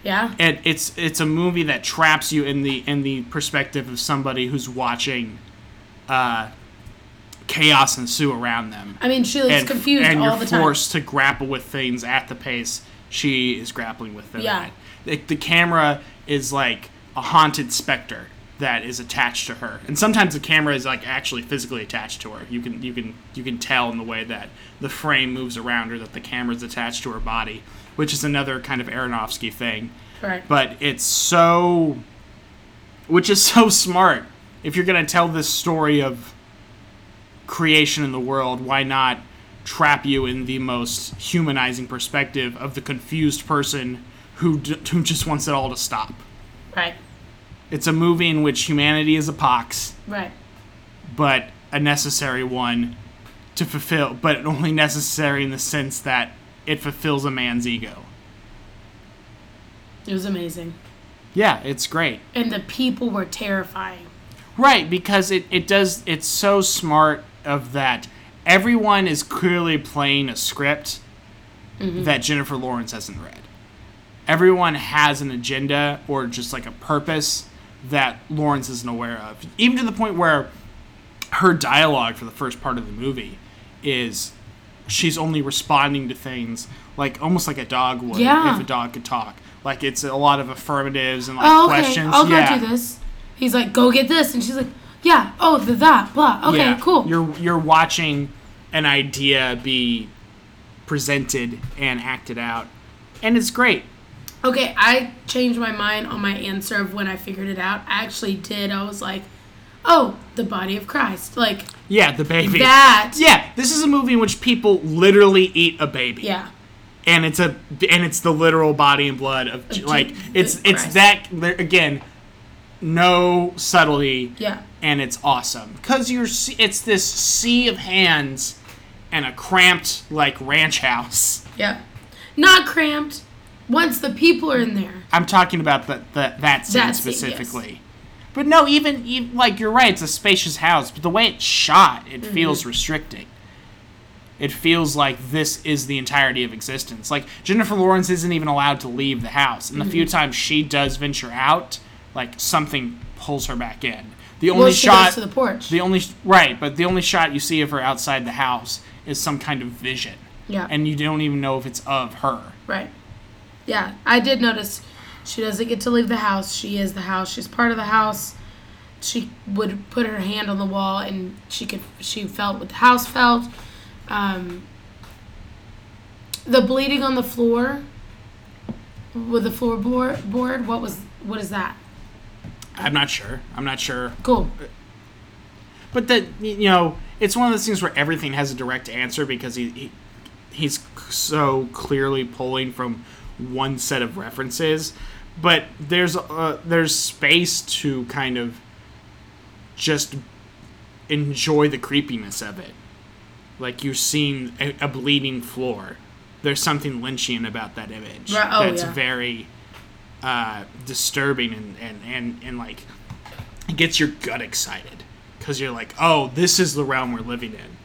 Yeah. And it's it's a movie that traps you in the in the perspective of somebody who's watching uh, chaos ensue around them. I mean, she looks and, confused and all you're the time. forced to grapple with things at the pace she is grappling with them Yeah. at. The, the camera is like a haunted specter that is attached to her, and sometimes the camera is like actually physically attached to her. You can you can you can tell in the way that the frame moves around her that the camera is attached to her body, which is another kind of Aronofsky thing Right. but it's so which is so [laughs] smart if you're going to tell this story of creation in the world why not trap you in the most humanizing perspective of the confused person who, d- who just wants it all to stop right. it's a movie in which humanity is a pox Right. but a necessary one to fulfill but only necessary in the sense that it fulfills a man's ego It was amazing. yeah it's great And the people were terrifying. Right, because it, it does it's so smart of that everyone is clearly playing a script mm-hmm. that Jennifer Lawrence hasn't read. Everyone has an agenda or just like a purpose that Lawrence isn't aware of. Even to the point where her dialogue for the first part of the movie is she's only responding to things like almost like a dog would Yeah. if a dog could talk. Like it's a lot of affirmatives and like Oh, okay. questions. I'll go yeah. do this. He's like, go get this. And she's like, Yeah. Oh, the that blah. Okay, Yeah. cool. You're you're watching an idea be presented and acted out, and it's great. Okay, I changed my mind on my answer of when I figured it out. I actually did. I was like, oh, the body of Christ. Like, Yeah, the baby. That- Yeah, this is a movie in which people literally eat a baby. yeah. and it's a and it's the literal body and blood of Of like it's it's Christ. that again no subtlety Yeah. And it's awesome because you're it's this sea of hands and a cramped like ranch house Yeah. Not cramped. Once the people are in there. i'm talking about the, the that scene That scene, yes. specifically but no even, even like you're right it's a spacious house but the way it's shot it Mm-hmm. feels restricting it feels like this is the entirety of existence. Like Jennifer Lawrence isn't even allowed to leave the house, and the few Mm-hmm. times she does venture out, like something pulls her back in. The only Well, she shot, goes to the porch. the only right, but the only shot you see of her outside the house is some kind of vision, yeah. and you don't even know if it's of her. Right. Yeah, I did notice she doesn't get to leave the house. She is the house. She's part of the house. She would put her hand on the wall and she could she felt what the house felt. Um, the bleeding on the floor with the floorboard board, what was what is that? I'm not sure. I'm not sure. Cool. But that you know, it's one of those things where everything has a direct answer because he, he he's so clearly pulling from one set of references. But there's uh, there's space to kind of just enjoy the creepiness of it. Like you've seen a, a bleeding floor. There's something Lynchian about that image Right, oh, that's yeah. very uh, disturbing and, and, and, and like it gets your gut excited because you're like, oh, this is the realm we're living in.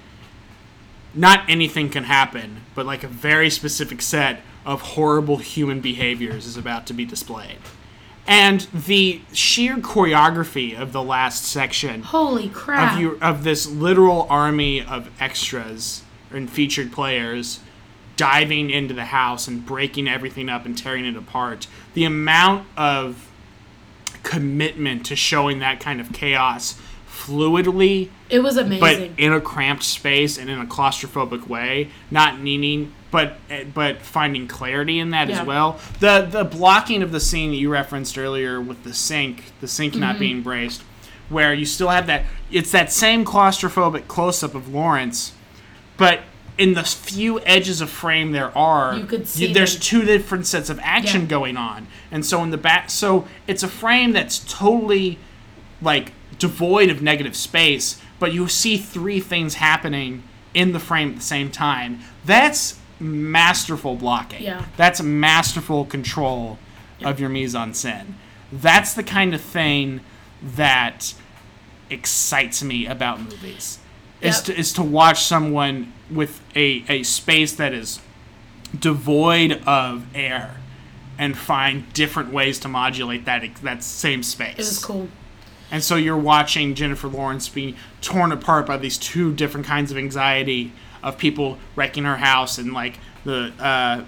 Not anything can happen, but like a very specific set of horrible human behaviors is about to be displayed. And the sheer choreography of the last section Holy crap. of you of this literal army of extras and featured players diving into the house and breaking everything up and tearing it apart. The amount of commitment to showing that kind of chaos fluidly it was amazing. but in a cramped space and in a claustrophobic way, not needing but but finding clarity in that Yeah. as well. The the blocking of the scene that you referenced earlier with the sink, the sink Mm-hmm. not being braced, where you still have that it's that same claustrophobic close up of Lawrence, but in the few edges of frame there are, You could see there's them. two different sets of action Yeah. going on, and so in the back, so it's a frame that's totally like devoid of negative space, but you see three things happening in the frame at the same time. That's masterful blocking. Yeah. That's masterful control of your mise en scène. That's the kind of thing that excites me about movies. Is to is to watch someone with a, a space that is devoid of air and find different ways to modulate that that same space. it was cool. And so you're watching Jennifer Lawrence being torn apart by these two different kinds of anxiety of people wrecking her house and like the uh,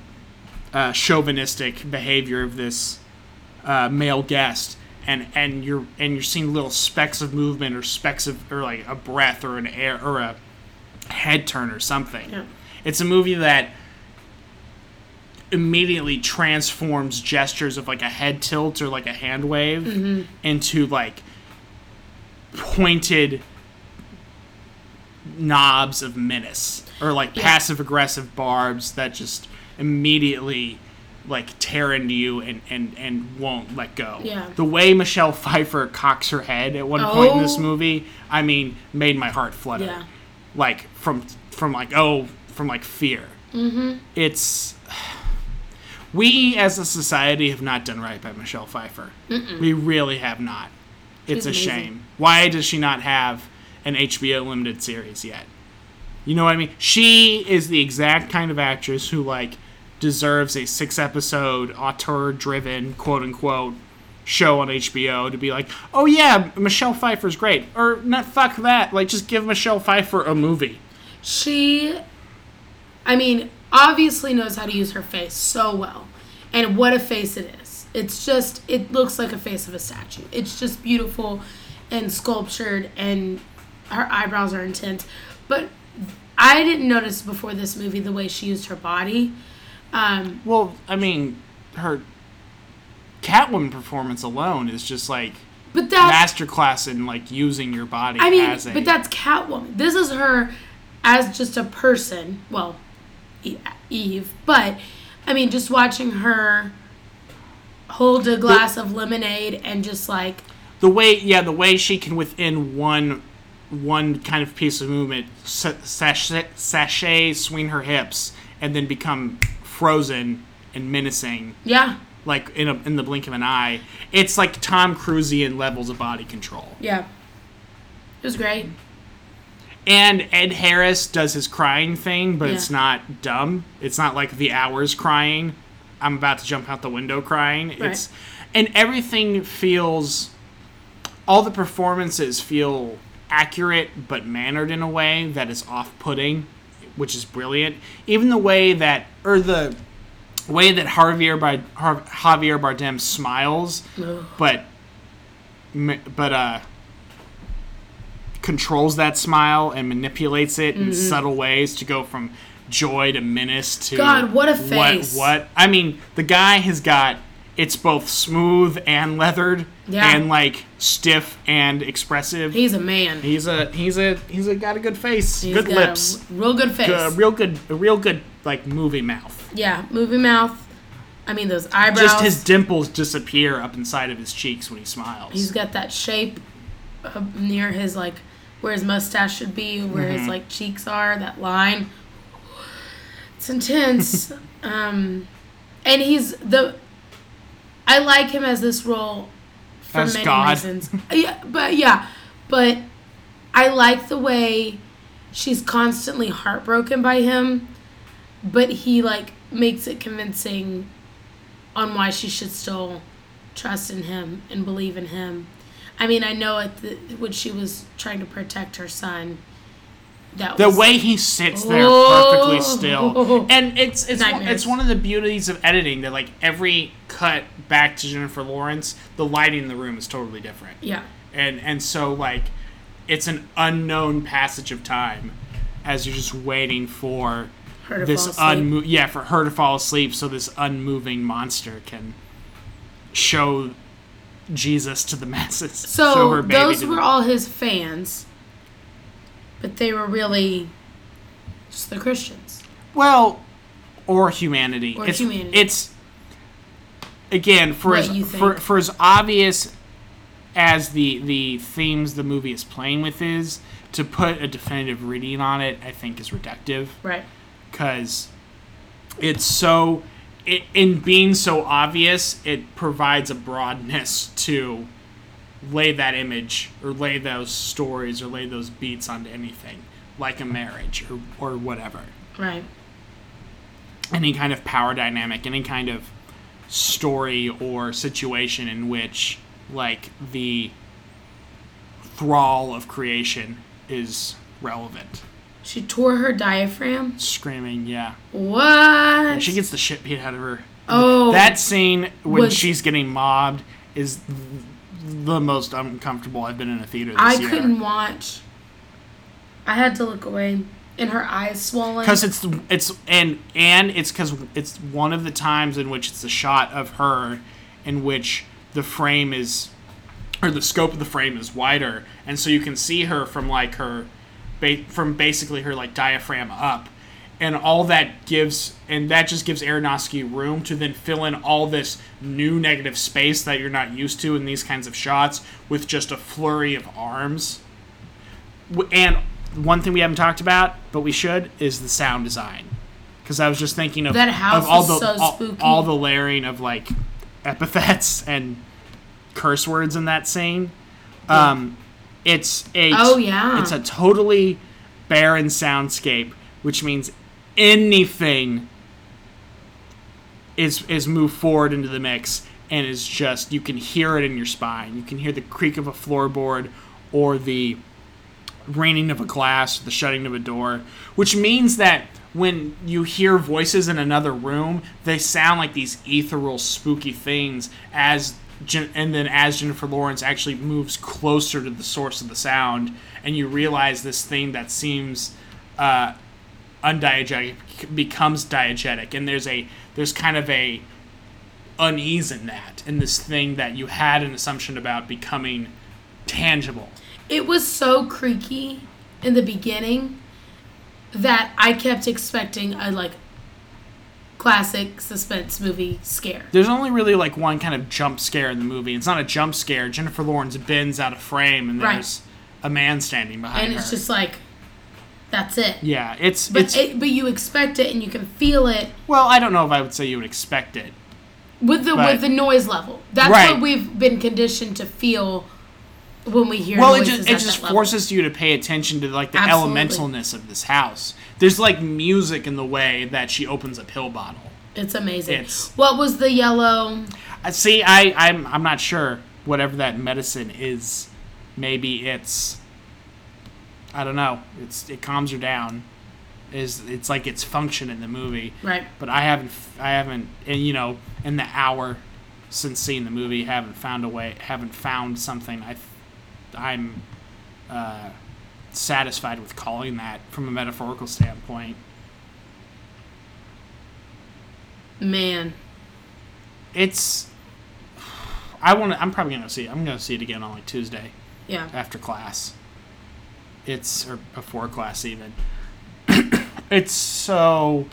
uh, chauvinistic behavior of this uh, male guest. And, and you're and you're seeing little specks of movement or specks of or like a breath or an air or a head turn or something. Yeah. It's a movie that immediately transforms gestures of like a head tilt or like a hand wave mm-hmm. into like pointed knobs of menace or like Yeah. passive aggressive barbs that just immediately like tear into you and, and, and won't let go. Yeah. The way Michelle Pfeiffer cocks her head at one point in this Oh. movie, I mean, made my heart flutter. Yeah. Like from from like oh from like fear. Mm-hmm. It's [sighs] we as a society have not done right by Michelle Pfeiffer. We really have not. It's She's a amazing. shame. Why does she not have an HBO limited series yet? You know what I mean? She is the exact kind of actress who like deserves a six episode auteur driven quote unquote show on HBO to be like, oh yeah, Michelle Pfeiffer's great. Or not fuck that. Like just give Michelle Pfeiffer a movie. She, I mean, obviously knows how to use her face so well. And what a face it is. It's just, it looks like a face of a statue. It's just beautiful. and sculptured and her eyebrows are intense. But I didn't notice before this movie the way she used her body. Um, Well, I mean, her Catwoman performance alone is just like but that's masterclass in like using your body I mean, as a. but that's Catwoman. This is her as just a person. Well, Eve, but I mean, just watching her hold a glass of lemonade and just like the way yeah the way she can within one one kind of piece of movement sa- sashay, sashay swing her hips and then become frozen and menacing yeah, like in a, in the blink of an eye it's like tom cruiseian levels of body control. Yeah. It was great. and ed harris does his crying thing but it's not dumb. It's not like the hours crying. I'm about to jump out the window crying. It's and everything feels all the performances feel accurate but mannered in a way that is off-putting which is brilliant. Even the way that or the way that Javier, Bard, Har- Javier Bardem smiles but but uh controls that smile and manipulates it in subtle ways to go from joy to menace to God, what a face. what, what I mean the guy has got it's both smooth and leathered Yeah. and like stiff and expressive He's a man. he's a he's a he's a got a good face He's good lips real good face. a real good a real good like movie mouth yeah, movie mouth. I mean, those eyebrows. just his dimples disappear up inside of his cheeks when he smiles He's got that shape near his like where his mustache should be, where Mm-hmm. his like cheeks are. That line. It's intense. [laughs] um, and he's the. I like him as this role for As many God. reasons. [laughs] yeah, but yeah, but I like the way she's constantly heartbroken by him, but he like makes it convincing on why she should still trust in him and believe in him. I mean, I know it when she was trying to protect her son, that the was, way he sits there Oh. perfectly still. [laughs] And it's it's one, it's one of the beauties of editing that like every cut back to Jennifer Lawrence the lighting in the room is totally different. Yeah, and and so like it's an unknown passage of time as you're just waiting for her to this fall asleep. unmo- yeah for her to fall asleep so this unmoving monster can show Jesus to the [laughs] masses so her baby those were all his fans, but they were really just the Christians. well or humanity Or it's humanity. it's again for What as for, for as obvious as the the themes the movie is playing with is to put a definitive reading on it I think is reductive Right. because it's so it, in being so obvious it provides a broadness to lay that image or lay those stories or lay those beats onto anything like a marriage or, or whatever Right. any kind of power dynamic any kind of story or situation in which like the thrall of creation is relevant She tore her diaphragm. screaming yeah What? And She gets the shit beat out of her. Oh. that scene when Was- she's getting mobbed is the most uncomfortable I've been in a theater this year. I year. couldn't watch. I had to look away, and her eyes swollen. because it's it's and and it's because it's one of the times in which it's a shot of her in which the frame is or the scope of the frame is wider and so you can see her from like her ba- from basically her like diaphragm up and all that gives and that just gives Aronofsky room to then fill in all this new negative space that you're not used to in these kinds of shots with just a flurry of arms and one thing we haven't talked about, but we should, is the sound design. Because I was just thinking of That house of all the so all, spooky. all the layering of like epithets and curse words in that scene. Um, it's a Oh, yeah. it's a totally barren soundscape, which means anything is is moved forward into the mix and is just you can hear it in your spine. You can hear the creak of a floorboard or the raining of a glass, the shutting of a door, which means that when you hear voices in another room, they sound like these ethereal, spooky things as and then as Jennifer Lawrence actually moves closer to the source of the sound, and you realize this thing that seems uh, undiegetic becomes diegetic, and there's a there's kind of a unease in that, in this thing that you had an assumption about becoming tangible. It was so creaky in the beginning that I kept expecting a like classic suspense movie scare. There's only really like one kind of jump scare in the movie. It's not a jump scare. Jennifer Lawrence bends out of frame, and Right. there's a man standing behind her. And her. it's just like that's it. yeah, it's But it's it, but you expect it and you can feel it well, I don't know if I would say you would expect it. with the Right. with the noise level. That's Right. what we've been conditioned to feel when we hear Well, it just it just that level. forces you to pay attention to like the Absolutely. elementalness of this house. There's like music in the way that she opens a pill bottle. It's amazing. It's- what was the yellow? Uh, See, I I'm I'm not sure whatever that medicine is. Maybe it's I don't know. It's it calms her down. Is it's like its function in the movie. Right. But I haven't I haven't and you know in the hour since seeing the movie haven't found a way haven't found something I I'm uh, satisfied with calling that from a metaphorical standpoint. Man, It's I want to I'm probably going to see it. I'm going to see it again on like Tuesday. yeah. after class. It's or before class even. [coughs] it's so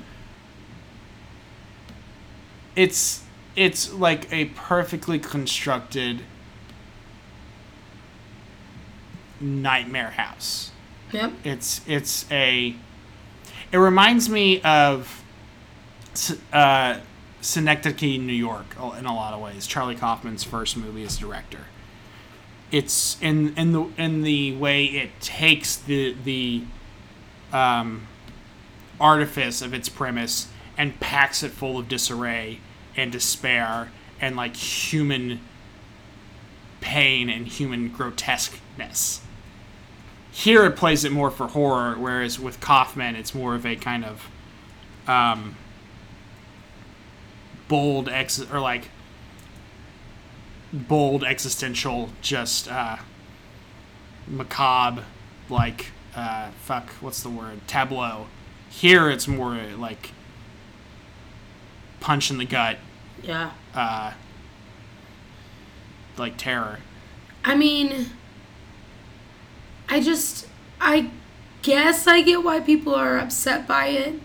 it's it's like a perfectly constructed nightmare house. Yep. It's it's a it reminds me of uh, Synecdoche, New York, in a lot of ways. Charlie Kaufman's first movie as director. It's in in the in the way it takes the the um, artifice of its premise and packs it full of disarray and despair and like human pain and human grotesqueness. Here it plays it more for horror, whereas with Kaufman it's more of a kind of um, bold ex or like bold existential, just uh, macabre, like uh, fuck, what's the word? Tableau. Here it's more like punch in the gut, Yeah. uh, like terror. I mean, I just, I guess I get why people are upset by it.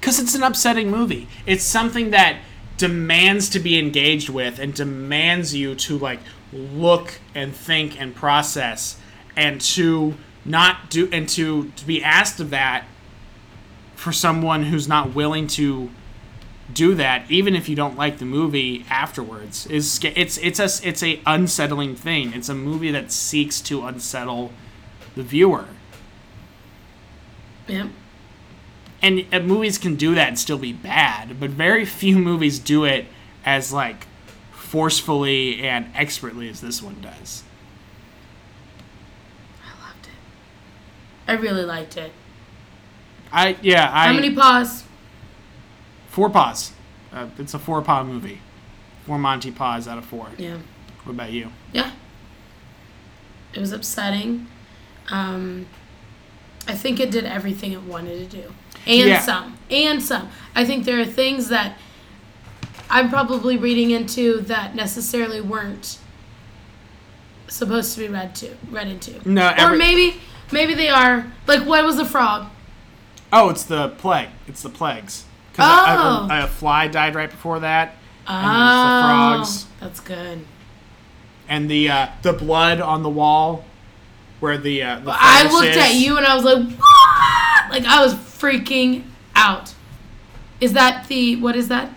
because it's an upsetting movie. It's something that demands to be engaged with and demands you to like look and think and process and to not do and to to be asked of that for someone who's not willing to do that even if you don't like the movie afterwards is it's it's a it's a unsettling thing it's a movie that seeks to unsettle the viewer Yep. And uh, movies can do that and still be bad, but very few movies do it as like forcefully and expertly as this one does. I loved it. I really liked it. I yeah, I How many paws? four paws. Uh, it's a four paw movie. Four Monty paws out of four. Yeah. What about you? Yeah. It was upsetting. Um, I think it did everything it wanted to do. And Yeah. some. And some. I think there are things that I'm probably reading into that necessarily weren't supposed to be read to read into. No, or maybe maybe they are. Like what was the frog? Oh, it's the plague. It's the plagues. Oh. a, a, a fly died right before that. And it the frogs. Oh, That's good. And the uh, the blood on the wall where the uh, the I looked is. at you and I was like, Like I was freaking out. Is that the what is that?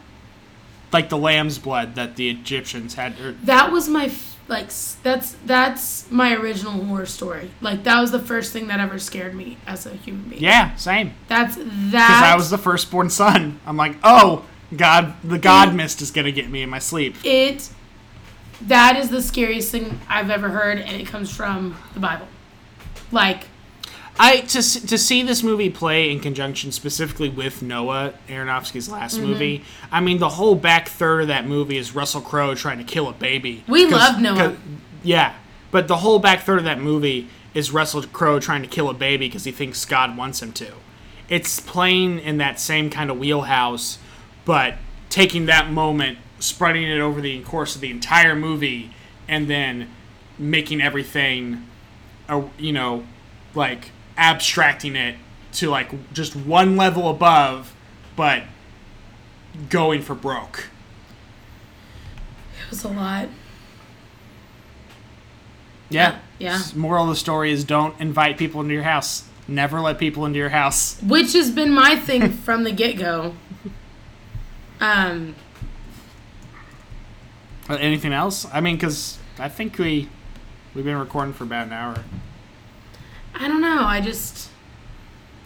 like the lamb's blood that the Egyptians had. Or, That was my like that's that's my original horror story. Like that was the first thing that ever scared me as a human being. yeah, same. That's that. Because. I was the firstborn son. I'm like, oh, God, the God Mm. mist is gonna get me in my sleep. it. That is the scariest thing I've ever heard, and it comes from the Bible. Like I to to see this movie play in conjunction specifically with Noah Aronofsky's last Mm-hmm. movie. I mean, the whole back third of that movie is Russell Crowe trying to kill a baby. We love Noah. Yeah, but the whole back third of that movie is Russell Crowe trying to kill a baby because he thinks God wants him to. It's playing in that same kind of wheelhouse, but taking that moment, spreading it over the course of the entire movie, and then making everything, uh, you know, like abstracting it to like just one level above, but going for broke. It was a lot. Yeah. Yeah. Moral of the story is don't invite people into your house. Never let people into your house. Which has been my thing [laughs] from the get go. Um, Uh, Anything else? I mean, because I think we we've been recording for about an hour. I don't know. I just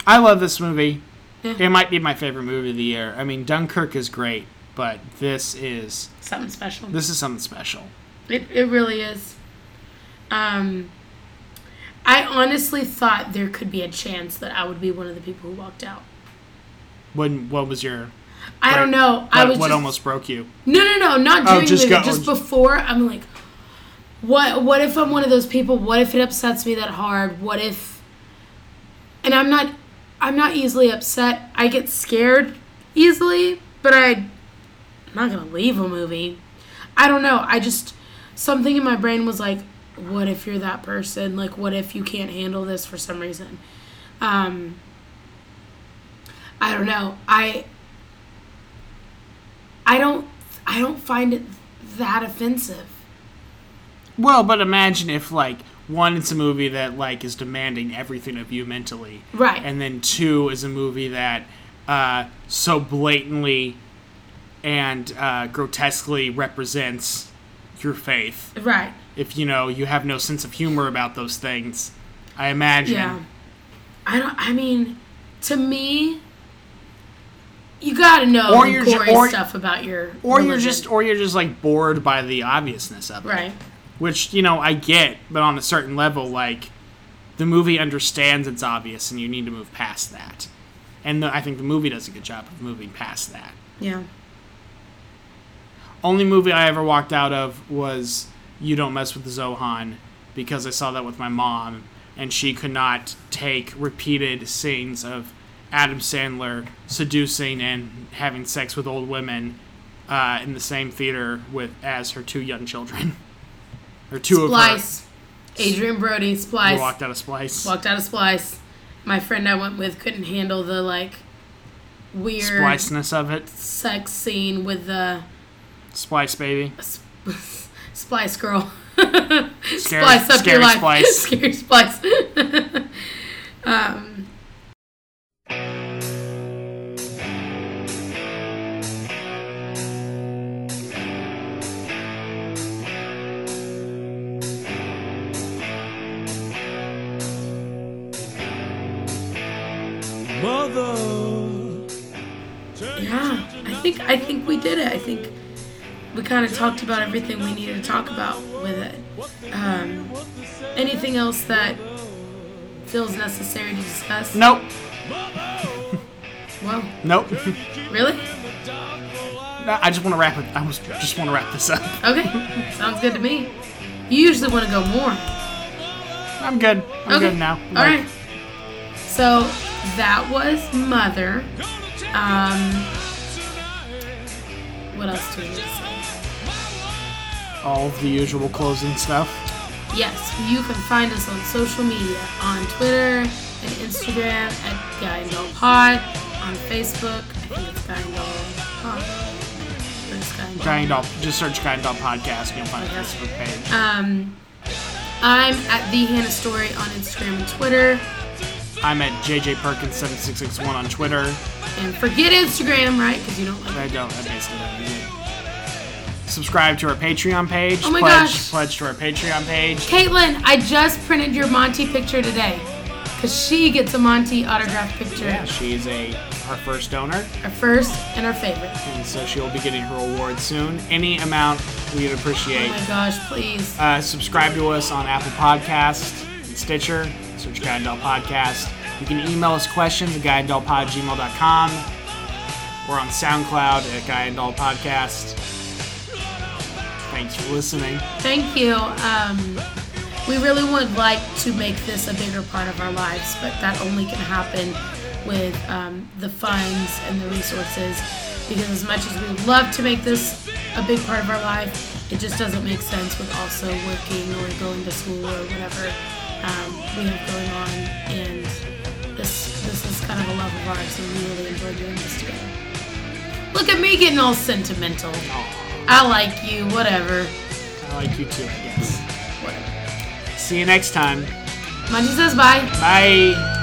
I love this movie. Yeah. It might be my favorite movie of the year. I mean, Dunkirk is great, but this is something special. this is something special. It it really is. Um, I honestly thought there could be a chance that I would be one of the people who walked out. When what was your I don't know. I what, was what just, almost broke you? No, no, no, not Oh, during just the go- Just before, I'm like, what? What if I'm one of those people? What if it upsets me that hard? What if? And I'm not, I'm not easily upset. I get scared easily, but I, I'm not gonna leave a movie. I don't know. I just something in my brain was like, what if you're that person? Like, what if you can't handle this for some reason? Um, I don't know. I I don't I don't find it that offensive. Well, but imagine if like one, it's a movie that like is demanding everything of you mentally, Right. And then two is a movie that uh, so blatantly and uh, grotesquely represents your faith. Right. If you know you have no sense of humor about those things, I imagine. Yeah. I don't I mean, to me you gotta know Or you're ju- or- stuff about your Or you're just, or you're just like bored by the obviousness of it. right. Which you know I get, but on a certain level, like the movie understands it's obvious, and you need to move past that. And the, I think the movie does a good job of moving past that. Yeah. Only movie I ever walked out of was You Don't Mess with the Zohan because I saw that with my mom, and she could not take repeated scenes of Adam Sandler seducing and having sex with old women uh, in the same theater with as her two young children. [laughs] or two of Splice. Adrien Brody, Splice. walked out of Splice. Walked out of Splice. My friend I went with couldn't handle the like weird Spliceness of it. sex scene with the Splice baby. [laughs] Splice girl. Scary, Splice up scary your life. Splice. [laughs] Scary Splice. [laughs] um, think I think we did it. I think we kind of talked about everything we needed to talk about with it. Um, anything else that feels necessary to discuss? Nope. Well, Nope. really? No, I just want to wrap it. I was just want to wrap this up. Okay, sounds good to me. You usually want to go more. I'm good. I'm Okay. good now. All Like, right. So that was Mother. Um, what else do we need to say? All the usual closing stuff. Yes, you can find us on social media on Twitter and Instagram at Guy and Doll Pod. On Facebook, I think it's Guy and Doll Pod. Guy and Doll. Just search Guy and Doll podcast. and You'll find the Okay. Facebook page. Um, I'm at the Hannah Story on Instagram and Twitter. I'm at JJ Perkins seven six six one on Twitter. And forget Instagram, right? Because you don't like I don't. I basically don't use it. Subscribe to our Patreon page. Oh my pledge, gosh. Pledge to our Patreon page. Caitlin, I just printed your Monty picture today. Because she gets a Monty autographed picture. Yeah, she's a our first donor, Our first and our favorite. and so she'll be getting her award soon. Any amount we'd appreciate. Oh my gosh, please. Uh, subscribe to us on Apple Podcasts and Stitcher. Search and Doll Podcast. You can email us questions at guyanddollpod@gmail.com. We're on SoundCloud at Guy and Doll Podcast. Thanks for listening. Thank you. Um, we really would like to make this a bigger part of our lives, but that only can happen with um, the funds and the resources. Because as much as we love to make this a big part of our life, it just doesn't make sense with also working or going to school or whatever um, we have going on. And this this is kind of a love of ours, and we really enjoy doing this together. Look at me getting all sentimental. I like you, whatever. I like you too, I guess. Whatever. See you next time. Monty says bye. Bye.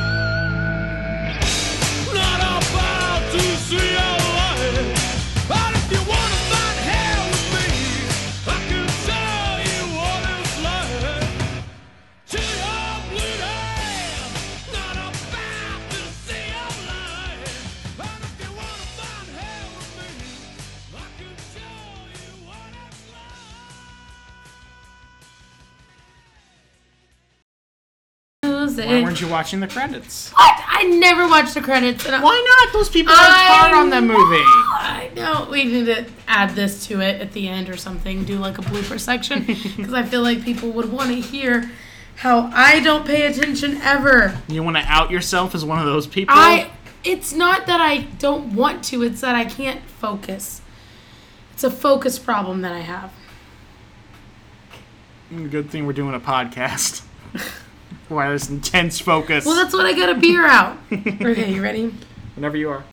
Why weren't you watching the credits? What? I never watched the credits. And Why not? Those people worked hard on that movie. I know. We need to add this to it at the end or something. Do like a blooper section [laughs] because I feel like people would want to hear how I don't pay attention ever. You want to out yourself as one of those people? I. It's not that I don't want to. It's that I can't focus. It's a focus problem that I have. Good thing we're doing a podcast. [laughs] Why this intense focus? Well, that's when I got a beer out. [laughs] okay, you ready? Whenever you are.